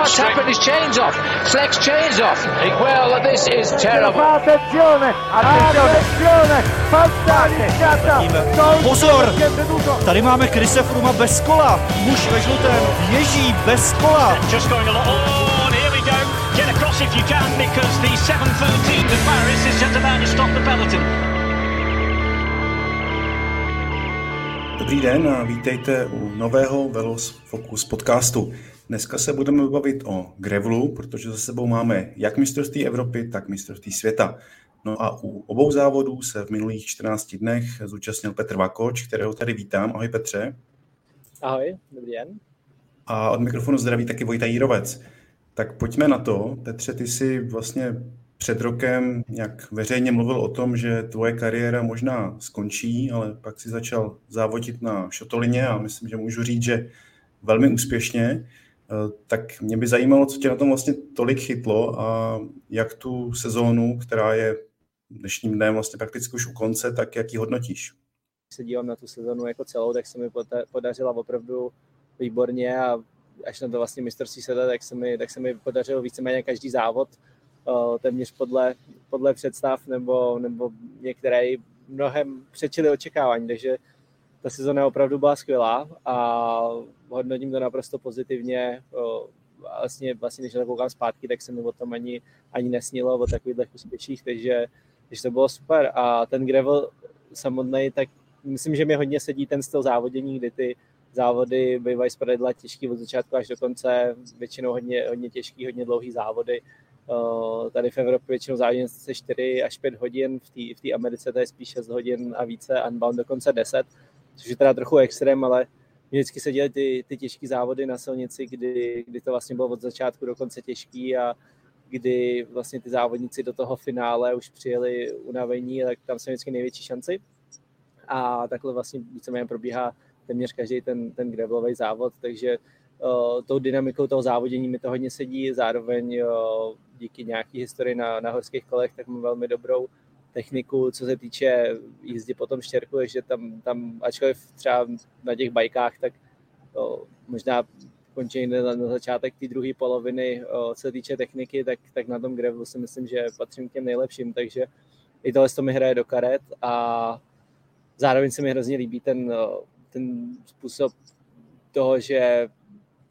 what's happened? His chain's off. Flex chain's off. Well, this is terrible. Attenzione, attenzione, fantasticata. Pozor, tady máme Krise Fruma bez kola. Muž ve žlutém ježí bez kola. Just going along. Oh, and here we go. Get across if you can because the 713 to Paris is just about to stop the peloton. Dobrý den a vítejte u nového Velos Focus podcastu. Dneska se budeme bavit o grevlu, protože za sebou máme jak mistrovství Evropy, tak mistrovství světa. No a u obou závodů se v minulých 14 dnech zúčastnil Petr Vakoč, kterého tady vítám. Ahoj Petře. Ahoj, dobrý den. A od mikrofonu zdraví taky Vojta Jírovec. Tak pojďme na to. Petře, ty jsi vlastně před rokem jak veřejně mluvil o tom, že tvoje kariéra možná skončí, ale pak si začal závodit na šotolině a myslím, že můžu říct, že velmi úspěšně. Eh, tak mě by zajímalo, co tě na tom vlastně tolik chytlo a jak tu sezónu, která je dnešním dnem vlastně prakticky už u konce, tak jak ji hodnotíš? Když se dívám na tu sezonu jako celou, tak se mi podařila opravdu výborně a až na to vlastně mistrovství světa, tak se mi, tak se mi podařilo víceméně každý závod eh, téměř podle, podle představ nebo, nebo některé mnohem přečili očekávání, takže ta sezona opravdu byla skvělá a hodnotím to naprosto pozitivně. Vlastně, vlastně když na to koukám zpátky, tak se mi o tom ani, ani nesnilo, o takových úspěších, takže, takže to bylo super. A ten gravel samotný, tak myslím, že mi hodně sedí ten styl závodění, kdy ty závody bývají zpravidla těžký od začátku až do konce, většinou hodně, hodně těžký, hodně dlouhý závody. Tady v Evropě většinou závodím se 4 až 5 hodin, v té v Americe to je spíš 6 hodin a více, unbound dokonce 10 což je teda trochu extrém, ale vždycky se dělají ty, ty těžké závody na silnici, kdy, kdy to vlastně bylo od začátku do konce těžký a kdy vlastně ty závodníci do toho finále už přijeli unavení, tak tam jsou vždycky největší šanci. A takhle vlastně víceméně probíhá téměř každý ten, ten gravelový závod, takže uh, tou dynamikou toho závodění mi to hodně sedí, zároveň uh, díky nějaký historii na, na horských kolech, tak mám velmi dobrou techniku, co se týče jízdy po tom štěrku, že tam, tam ačkoliv třeba na těch bajkách, tak o, možná končí na, na začátek té druhé poloviny, o, co se týče techniky, tak, tak na tom grevelu si myslím, že patřím k těm nejlepším, takže i tohle to mi hraje do karet a zároveň se mi hrozně líbí ten, ten způsob toho, že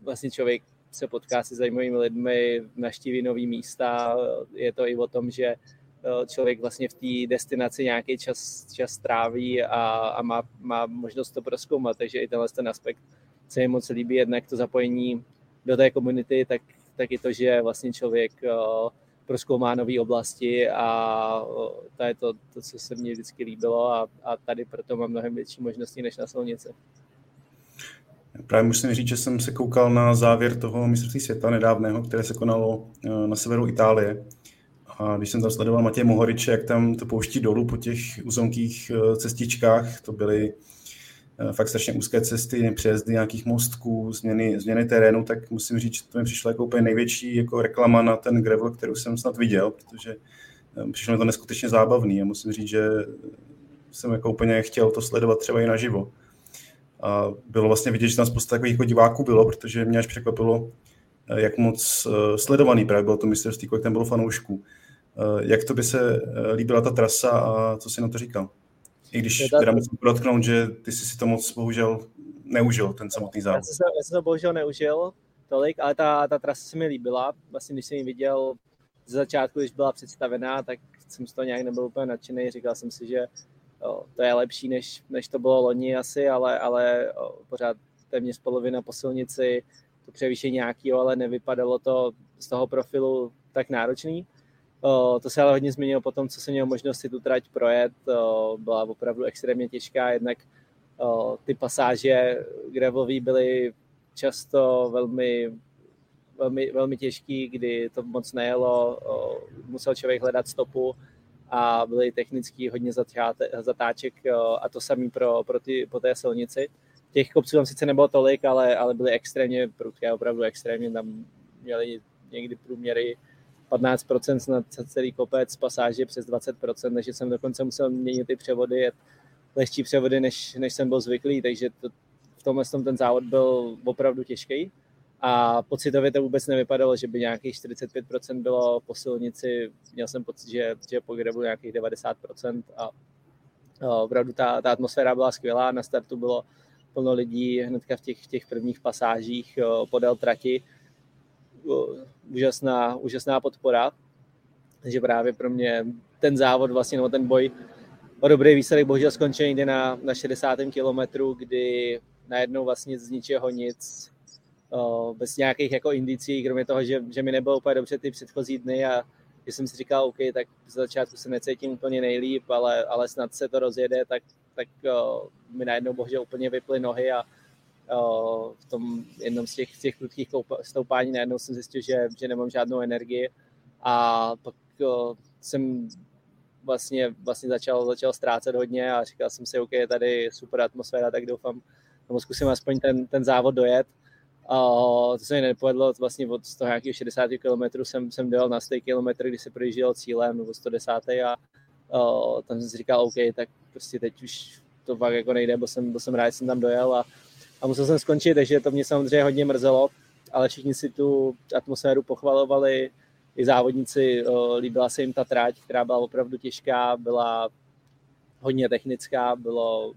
vlastně člověk se potká se zajímavými lidmi, naštíví nový místa, je to i o tom, že člověk vlastně v té destinaci nějaký čas, čas tráví a, a má, má možnost to proskoumat, takže i tenhle ten aspekt se mi moc líbí, jednak to zapojení do té komunity, tak, tak i to, že vlastně člověk uh, proskoumá nové oblasti a uh, to je to, to, co se mně vždycky líbilo a, a tady proto mám mnohem větší možnosti než na silnici. Právě musím říct, že jsem se koukal na závěr toho mistrovství světa nedávného, které se konalo na severu Itálie. A když jsem tam sledoval Matěje Mohoriče, jak tam to pouští dolů po těch uzonkých eh, cestičkách, to byly eh, fakt strašně úzké cesty, přejezdy nějakých mostků, změny, změny terénu, tak musím říct, že to mi přišlo jako úplně největší jako reklama na ten gravel, kterou jsem snad viděl, protože eh, přišlo mi to neskutečně zábavný a musím říct, že jsem jako úplně chtěl to sledovat třeba i naživo. A bylo vlastně vidět, že tam spousta takových jako diváků bylo, protože mě až překvapilo, jak moc sledovaný právě bylo to mistrovství, kolik tam bylo fanoušků. Eh, jak to by se eh, líbila ta trasa a co si na to říkal? I když teda musím podotknout, že ty jsi si to moc bohužel neužil, ten samotný závod. Já jsem, já jsem to bohužel neužil tolik, ale ta, ta trasa se mi líbila. Vlastně, když jsem ji viděl ze začátku, když byla představená, tak jsem z toho nějak nebyl úplně nadšený. Říkal jsem si, že o, to je lepší, než, než to bylo loni asi, ale, ale o, pořád téměř polovina po silnici, to převýšení nějakého, ale nevypadalo to z toho profilu tak náročný. To se ale hodně změnilo po tom, co jsem měl možnost si tu trať projet. Byla opravdu extrémně těžká, jednak ty pasáže gravelové byly často velmi, velmi, velmi těžký, kdy to moc nejelo, musel člověk hledat stopu a byly technický hodně zatáček a to samý pro, pro ty, po té silnici. Těch kopců tam sice nebylo tolik, ale, ale byly extrémně prudké, opravdu extrémně, tam měli někdy průměry 15% na celý kopec, pasáže přes 20%, takže jsem dokonce musel měnit ty převody, lehčí převody, než, než jsem byl zvyklý, takže to, v tomhle tom ten závod byl opravdu těžký. a pocitově to vůbec nevypadalo, že by nějakých 45% bylo po silnici. Měl jsem pocit, že, že po bylo nějakých 90% a opravdu ta, ta atmosféra byla skvělá. Na startu bylo plno lidí hnedka v těch, těch prvních pasážích podél trati. Úžasná, úžasná podpora. Takže právě pro mě ten závod, vlastně, nebo ten boj o dobrý výsledek bohužel skončil někde na, na 60. kilometru, kdy najednou vlastně z ničeho nic o, bez nějakých jako indicí, kromě toho, že, že mi nebylo úplně dobře ty předchozí dny a že jsem si říkal, OK, tak z začátku se necítím úplně nejlíp, ale, ale snad se to rozjede, tak, tak o, mi najednou bohužel úplně vyply nohy a v tom jednom z těch, těch prudkých stoupání najednou jsem zjistil, že, že nemám žádnou energii. A pak o, jsem vlastně, vlastně začal, začal ztrácet hodně a říkal jsem si, OK, je tady super atmosféra, tak doufám, nebo zkusím aspoň ten, ten závod dojet. A to se mi nepovedlo, vlastně od toho nějakého 60 km jsem, jsem dojel na 100 km, kdy se projížděl cílem, nebo 110 a, a tam jsem si říkal, OK, tak prostě teď už to fakt jako nejde, bo jsem, bo jsem rád, jsem tam dojel. A, a musel jsem skončit, takže to mě samozřejmě hodně mrzelo, ale všichni si tu atmosféru pochvalovali, i závodníci, líbila se jim ta tráť, která byla opravdu těžká, byla hodně technická, bylo,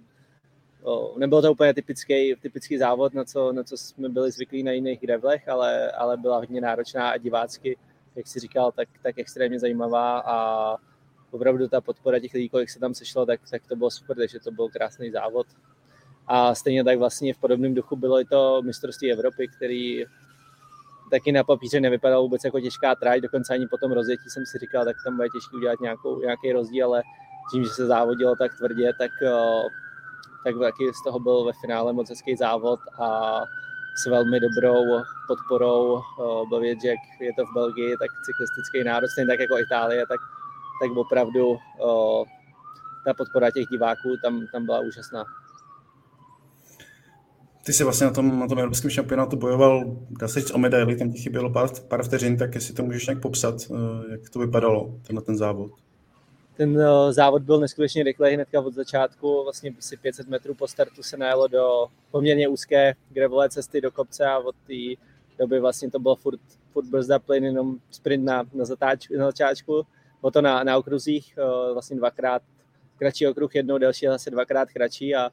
nebylo to úplně typický, typický závod, na co, na co jsme byli zvyklí na jiných gravelech, ale, ale byla hodně náročná a divácky, jak si říkal, tak, tak extrémně zajímavá a opravdu ta podpora těch lidí, kolik se tam sešlo, tak, tak to bylo super, takže to byl krásný závod. A stejně tak vlastně v podobném duchu bylo i to mistrovství Evropy, který taky na papíře nevypadalo vůbec jako těžká trať, dokonce ani po tom rozjetí jsem si říkal, tak tam bude těžké udělat nějakou, nějaký rozdíl, ale tím, že se závodilo tak tvrdě, tak, eh, tak taky z toho byl ve finále moc hezký závod a s velmi dobrou podporou. Eh, byl vědět, že jak je to v Belgii, tak cyklistický národ, stejně tak jako Itálie, tak, tak opravdu eh, ta podpora těch diváků tam, tam byla úžasná. Ty jsi vlastně na tom, na tom evropském šampionátu bojoval, dá se říct o medaili, tam ti chybělo pár, pár vteřin, tak jestli to můžeš nějak popsat, eh, jak to vypadalo, tenhle ten závod. Ten uh, závod byl neskutečně rychlý hnedka od začátku, vlastně si 500 metrů po startu se najelo do poměrně úzké gravelové cesty do kopce a od té doby vlastně to bylo furt, furt brzda plyn, jenom sprint na, na, zatáč, na začátku, bylo to na, na okruzích, uh, vlastně dvakrát kratší okruh, jednou delší, zase dvakrát kratší a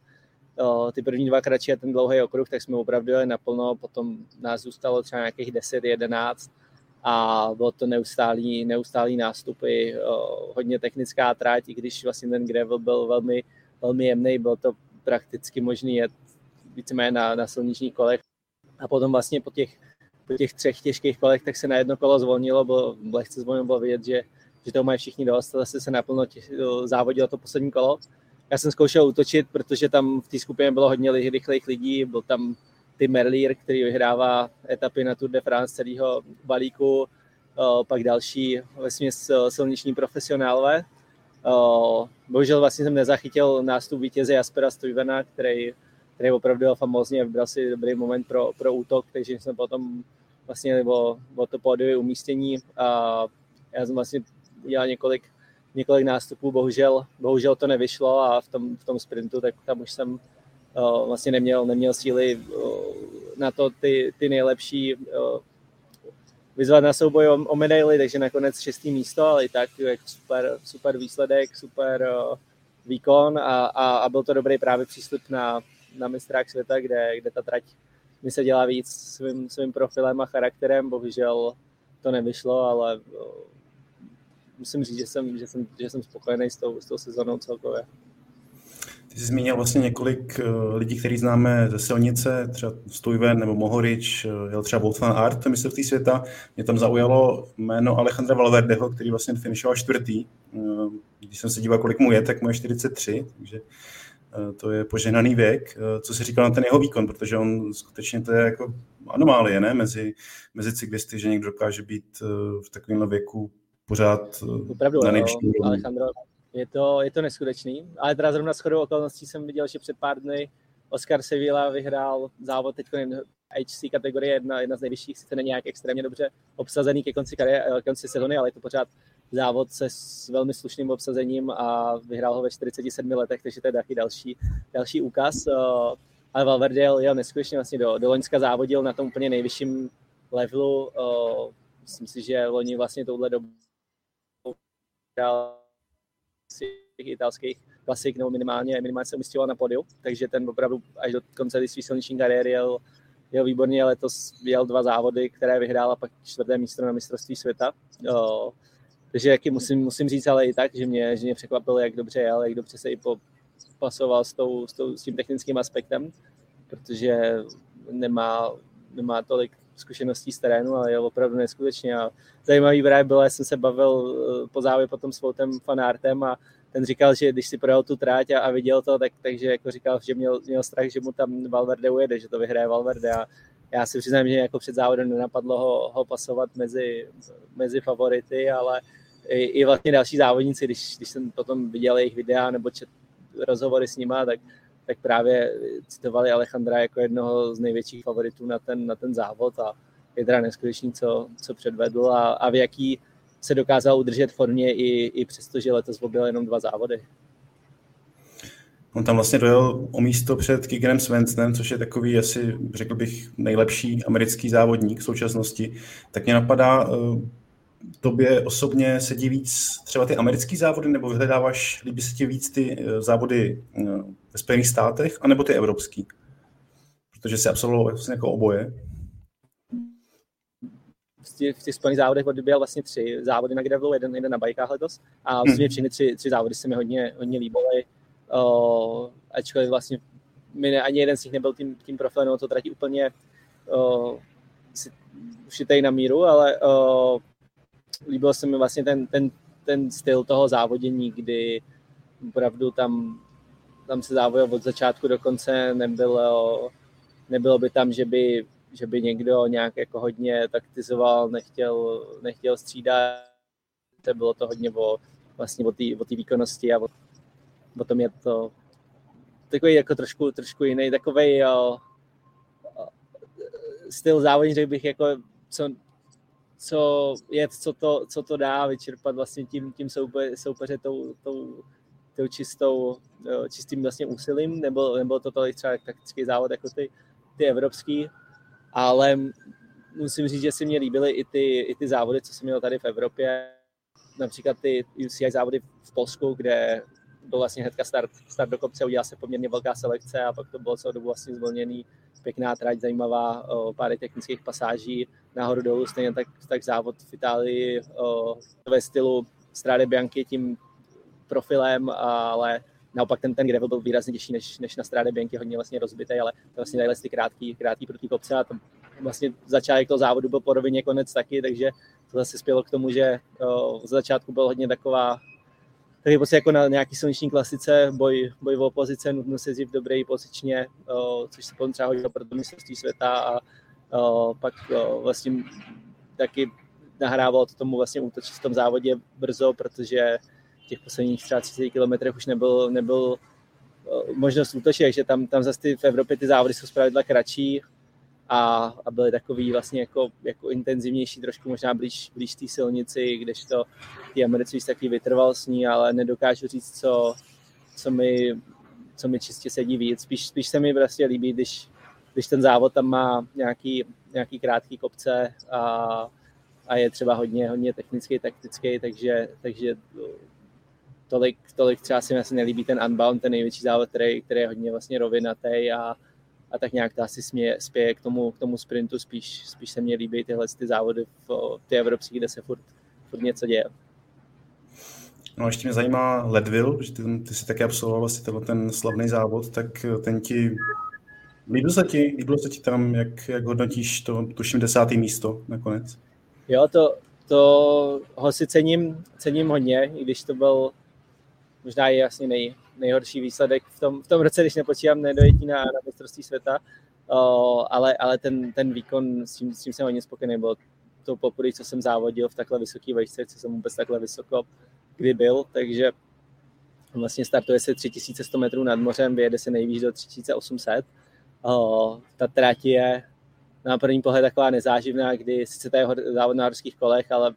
ty první dva kratší a ten dlouhý okruh, tak jsme opravdu jeli naplno, potom nás zůstalo třeba nějakých 10, 11 a bylo to neustálý, neustálý nástupy, hodně technická tráť, i když vlastně ten gravel byl velmi, velmi jemný, byl to prakticky možný jet víceméně na, na silničních kolech. A potom vlastně po těch, po těch třech těžkých kolech, tak se na jedno kolo zvolnilo, bylo lehce zvolnilo, bylo vidět, že, že to mají všichni dost, zase se naplno těch, závodilo to poslední kolo já jsem zkoušel útočit, protože tam v té skupině bylo hodně rychlých lidí, byl tam ty Merlier, který vyhrává etapy na Tour de France celého balíku, pak další směs silniční profesionálové. Bohužel vlastně jsem nezachytil nástup vítěze Jaspera Stuyvena, který, který opravdu byl famózně, vybral si dobrý moment pro, pro útok, takže jsem potom vlastně o, o to pódiové umístění. A já jsem vlastně udělal několik několik nástupů, bohužel, bohužel to nevyšlo a v tom, v tom sprintu, tak tam už jsem uh, vlastně neměl, neměl síly uh, na to ty, ty nejlepší uh, vyzvat na souboj o, o medaily, takže nakonec šestý místo, ale i tak jako super, super výsledek, super uh, výkon a, a, a, byl to dobrý právě přístup na, na mistrák světa, kde, kde ta trať mi se dělá víc svým, svým profilem a charakterem, bohužel to nevyšlo, ale uh, musím říct, že jsem, že jsem, že jsem spokojený s tou, s tou sezónou celkově. Ty jsi zmínil vlastně několik uh, lidí, který známe ze silnice, třeba Stuyven nebo Mohorič, uh, jel třeba Wolfgang Art, mistrovství světa. Mě tam zaujalo jméno Alejandra Valverdeho, který vlastně finišoval čtvrtý. Uh, když jsem se díval, kolik mu je, tak mu je 43, takže to je poženaný věk. Co se říkal na ten jeho výkon, protože on skutečně to je jako anomálie, ne? Mezi, mezi cyklisty, že někdo dokáže být v takovémhle věku pořád eh, Opravdu, na nejvyšší Alejandro, je to, je to neskutečný, ale teda zrovna s chodou okolností jsem viděl, že před pár dny Oscar Sevilla vyhrál závod teď HC kategorie jedna, jedna z nejvyšších, sice není nějak extrémně dobře obsazený ke konci, kariéry, ke konci sezony, ale je to pořád závod se s velmi slušným obsazením a vyhrál ho ve 47 letech, takže to je taky další, další úkaz. Eh, ale Valverde jel, neskutečně vlastně do, do Loňska závodil na tom úplně nejvyšším levelu. Myslím si, že loni vlastně touhle dobu těch italských klasik, nebo minimálně, minimálně se umístěval na podiu, takže ten opravdu až do konce své silniční kariéry jel, jel výborně, letos jel dva závody, které vyhrál a pak čtvrté místo na mistrovství světa. O, takže jaký musím, musím říct ale i tak, že mě, že mě překvapilo, jak dobře jel, jak dobře se i pasoval s, tou, s, tou, s tím technickým aspektem, protože nemá, nemá tolik zkušeností z terénu, ale je opravdu neskutečně. A zajímavý právě bylo, jsem se bavil eh, po závěr potom s Voltem fanártem a ten říkal, že když si projel tu tráť a, a viděl to, tak, takže jako říkal, že měl, měl strach, že mu tam Valverde ujede, že to vyhraje Valverde a já si přiznám, že jako před závodem nenapadlo ho, ho pasovat mezi, mezi favority, ale i, i vlastně další závodníci, když, když jsem potom viděl jejich videa nebo čet rozhovory s nima, tak, tak právě citovali Alejandra jako jednoho z největších favoritů na ten, na ten závod a je teda neskutečný, co, co předvedl a, a v jaký se dokázal udržet formě i, i přesto, že letos byl jenom dva závody. On tam vlastně dojel o místo před Kigenem Svensenem, což je takový asi, řekl bych, nejlepší americký závodník v současnosti. Tak mě napadá, eh, tobě osobně sedí víc třeba ty americké závody, nebo vyhledáváš, líbí se ti víc ty eh, závody eh, ve Spojených státech, anebo ty evropský? Protože se absolvoval vlastně jako oboje. V těch, Spojených závodech odběl vlastně tři závody na gravelu, jeden, jeden na bajkách letos a vlastně hmm. všechny tři, tři závody se mi hodně, hodně líbily. Uh, ačkoliv vlastně mi ne, ani jeden z nich nebyl tím, tím profilem, no to tratí úplně uh, ušitej na míru, ale uh, líbil se mi vlastně ten, ten, ten styl toho závodění, kdy opravdu tam, tam se závodil od začátku do konce, nebylo, nebylo by tam, že by, že by někdo nějak jako hodně taktizoval, nechtěl, nechtěl střídat, to bylo to hodně o, vlastně o té o výkonnosti a o, o tom je to takový jako trošku, trošku jiný, takový styl závodní, řekl bych, jako co co je, co to, co to dá vyčerpat vlastně tím, tím soupe, soupeře tou, tou, tou čistou, čistým vlastně úsilím, nebo, nebo to tolik třeba taktický závod jako ty, ty evropský, ale musím říct, že si mě líbily i ty, i ty závody, co jsem měl tady v Evropě, například ty UCI závody v Polsku, kde byl vlastně hnedka start, start do kopce, udělala se poměrně velká selekce a pak to bylo celou dobu vlastně zvolněný pěkná trať, zajímavá, o, pár technických pasáží, nahoru dolů, stejně tak, tak závod v Itálii o, ve stylu Strade Bianchi tím profilem, ale naopak ten, ten gravel byl výrazně těžší než, než na Strade Bianchi, hodně vlastně rozbitý, ale to vlastně tady ty krátký, krátký proti kopce a to vlastně začátek toho závodu byl po rovině konec taky, takže to zase spělo k tomu, že o, z začátku byl hodně taková takže prostě jako na nějaký silniční klasice, boj, boj o pozice, nutno se v dobré pozičně, o, což se potom třeba hodilo pro mistrovství světa a o, pak o, vlastně taky nahrával to tomu vlastně útočit v tom závodě brzo, protože v těch posledních třeba 30 kilometrech už nebyl, nebyl možnost útočit, takže tam, tam zase ty, v Evropě ty závody jsou zpravidla kratší, a, a byly takový vlastně jako, jako intenzivnější, trošku možná blíž, blíž té silnici, kdežto ty Americi jsou takový vytrvalostní, ale nedokážu říct, co, co mi, co mi čistě sedí víc. Spíš, spíš se mi vlastně líbí, když, když ten závod tam má nějaký, nějaký krátký kopce a, a je třeba hodně, hodně technický, taktický, takže, takže tolik, tolik třeba si mi asi nelíbí ten Unbound, ten největší závod, který, který je hodně vlastně rovinatý a, a tak nějak to asi směje, spěje k tomu, k tomu sprintu, spíš, spíš se mně líbí tyhle ty závody v ty evropské, kde se furt, furt něco děje. No a ještě mě zajímá Ledville, že ty, ty jsi taky absolvoval vlastně tenhle ten slavný závod, tak ten ti líbil se ti, líbilo se ti tam, jak, jak hodnotíš to, tuším, desátý místo nakonec? Jo, to, to ho si cením, cením hodně, i když to byl možná i jasně nej, nejhorší výsledek v tom, v tom roce, když nepočítám nedojetí na, na mistrovství světa, o, ale, ale ten, ten výkon, s tím, s tím jsem hodně spokojený, byl to poprvé, co jsem závodil v takhle vysoké vejšce, co jsem vůbec takhle vysoko kdy byl, takže vlastně startuje se 3100 metrů nad mořem, vyjede se nejvíc do 3800. O, ta trať je na první pohled taková nezáživná, kdy sice to je závod na horských kolech, ale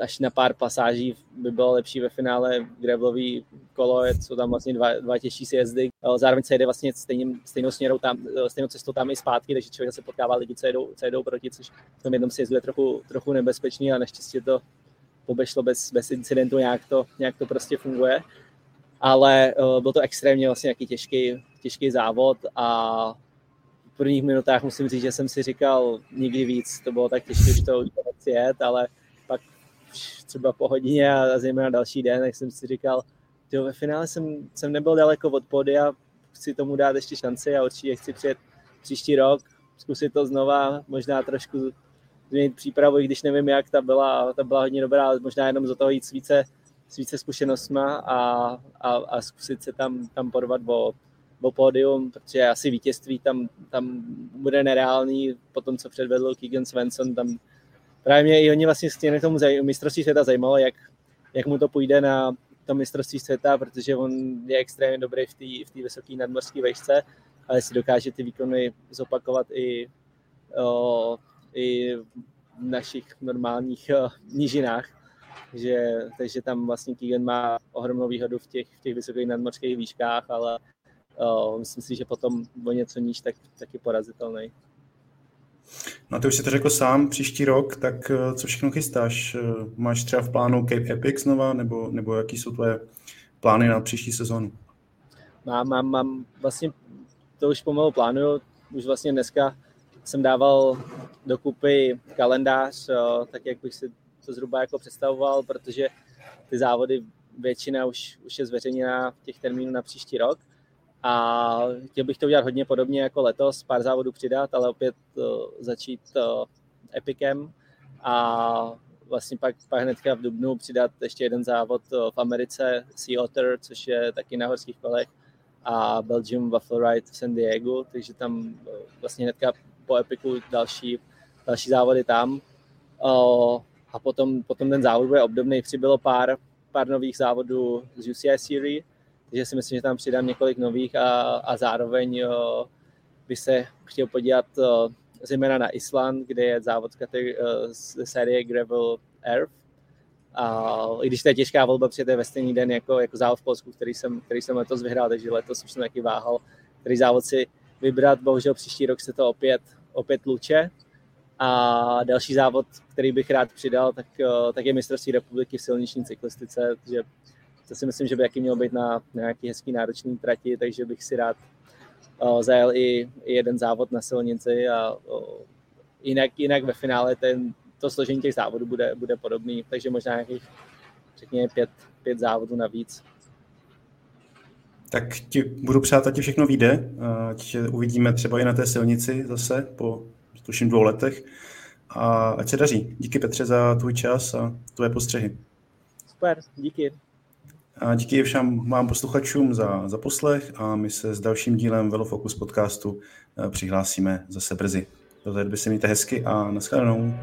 až na pár pasáží by bylo lepší ve finále gravelový kolo, jsou tam vlastně dva, dva těžší sjezdy. Zároveň se jede vlastně stejným, stejnou směrou tam, stejnou cestou tam i zpátky, takže člověk se potkává lidi, co jedou, co jedou proti, což v tom jednom sjezdu je trochu, trochu nebezpečný a naštěstí to obešlo bez, bez incidentu, nějak to, nějak to prostě funguje. Ale uh, byl to extrémně vlastně nějaký těžký, těžký závod a v prvních minutách musím říct, že jsem si říkal nikdy víc, to bylo tak těžké, že to už jet, ale třeba po hodině a zejména další den, tak jsem si říkal, tyjo, ve finále jsem, jsem nebyl daleko od a chci tomu dát ještě šanci a určitě chci přijet příští rok, zkusit to znova, možná trošku změnit přípravu, i když nevím jak, ta byla, ta byla hodně dobrá, ale možná jenom za toho jít s více, s více zkušenostma a, a, a zkusit se tam, tam porvat o, o pódium, protože asi vítězství tam, tam bude nereálný. Po tom, co předvedl Keegan Svensson, tam právě mě i oni vlastně k tomu mistrovství světa zajímalo, jak, jak mu to půjde na to mistrovství světa, protože on je extrémně dobrý v té v vysoké nadmořské vejšce, ale si dokáže ty výkony zopakovat i, o, i v našich normálních o, nížinách. Že, takže tam vlastně Keegan má ohromnou výhodu v těch, v těch vysokých nadmořských výškách, ale o, myslím si, že potom o něco níž tak, tak je porazitelný. No ty už si to řekl sám, příští rok, tak eh, co všechno chystáš? Eh, máš třeba v plánu Cape Epic znova, nebo, nebo jaký jsou tvoje plány na příští sezonu? Mám, mám, mám, vlastně to už pomalu plánuju, už vlastně dneska jsem dával dokupy kalendář, eh, tak jak bych si to zhruba jako představoval, protože ty závody většina už, už je zveřejněna těch termínů na příští rok a chtěl bych to udělat hodně podobně jako letos, pár závodů přidat, ale opět uh, začít uh, Epicem a vlastně pak, pak hnedka v Dubnu přidat ještě jeden závod uh, v Americe, Sea Otter, což je taky na horských kolech a Belgium Waffle Ride v San Diego, takže tam vlastně hnedka po Epiku další, další závody tam. A potom, potom ten závod bude obdobný, přibylo pár, pár nových závodů z UCI Series, takže si myslím, že tam přidám několik nových a, a zároveň jo, by se chtěl podívat jo, zejména na Island, kde je závod z série Gravel Earth. A i když to je těžká volba, přijete ve stejný den jako, jako závod v Polsku, který jsem, který jsem letos vyhrál, takže letos už jsem taky váhal, který závod si vybrat. Bohužel příští rok se to opět, opět luče. A další závod, který bych rád přidal, tak, tak je mistrovství republiky v silniční cyklistice, že to si myslím, že by jaký mělo být na, nějaký hezký náročný trati, takže bych si rád uh, zajel i, i jeden závod na silnici a uh, jinak, jinak ve finále ten, to složení těch závodů bude, bude podobný, takže možná nějakých řekněme pět, pět závodů navíc. Tak ti budu přát, ať ti všechno vyjde, ať uvidíme třeba i na té silnici zase po tuším dvou letech. A ať se daří. Díky Petře za tvůj čas a tvoje postřehy. Super, díky. A díky všem vám posluchačům za, za poslech a my se s dalším dílem Velofocus podcastu eh, přihlásíme zase brzy. Do té doby se mějte hezky a nashledanou.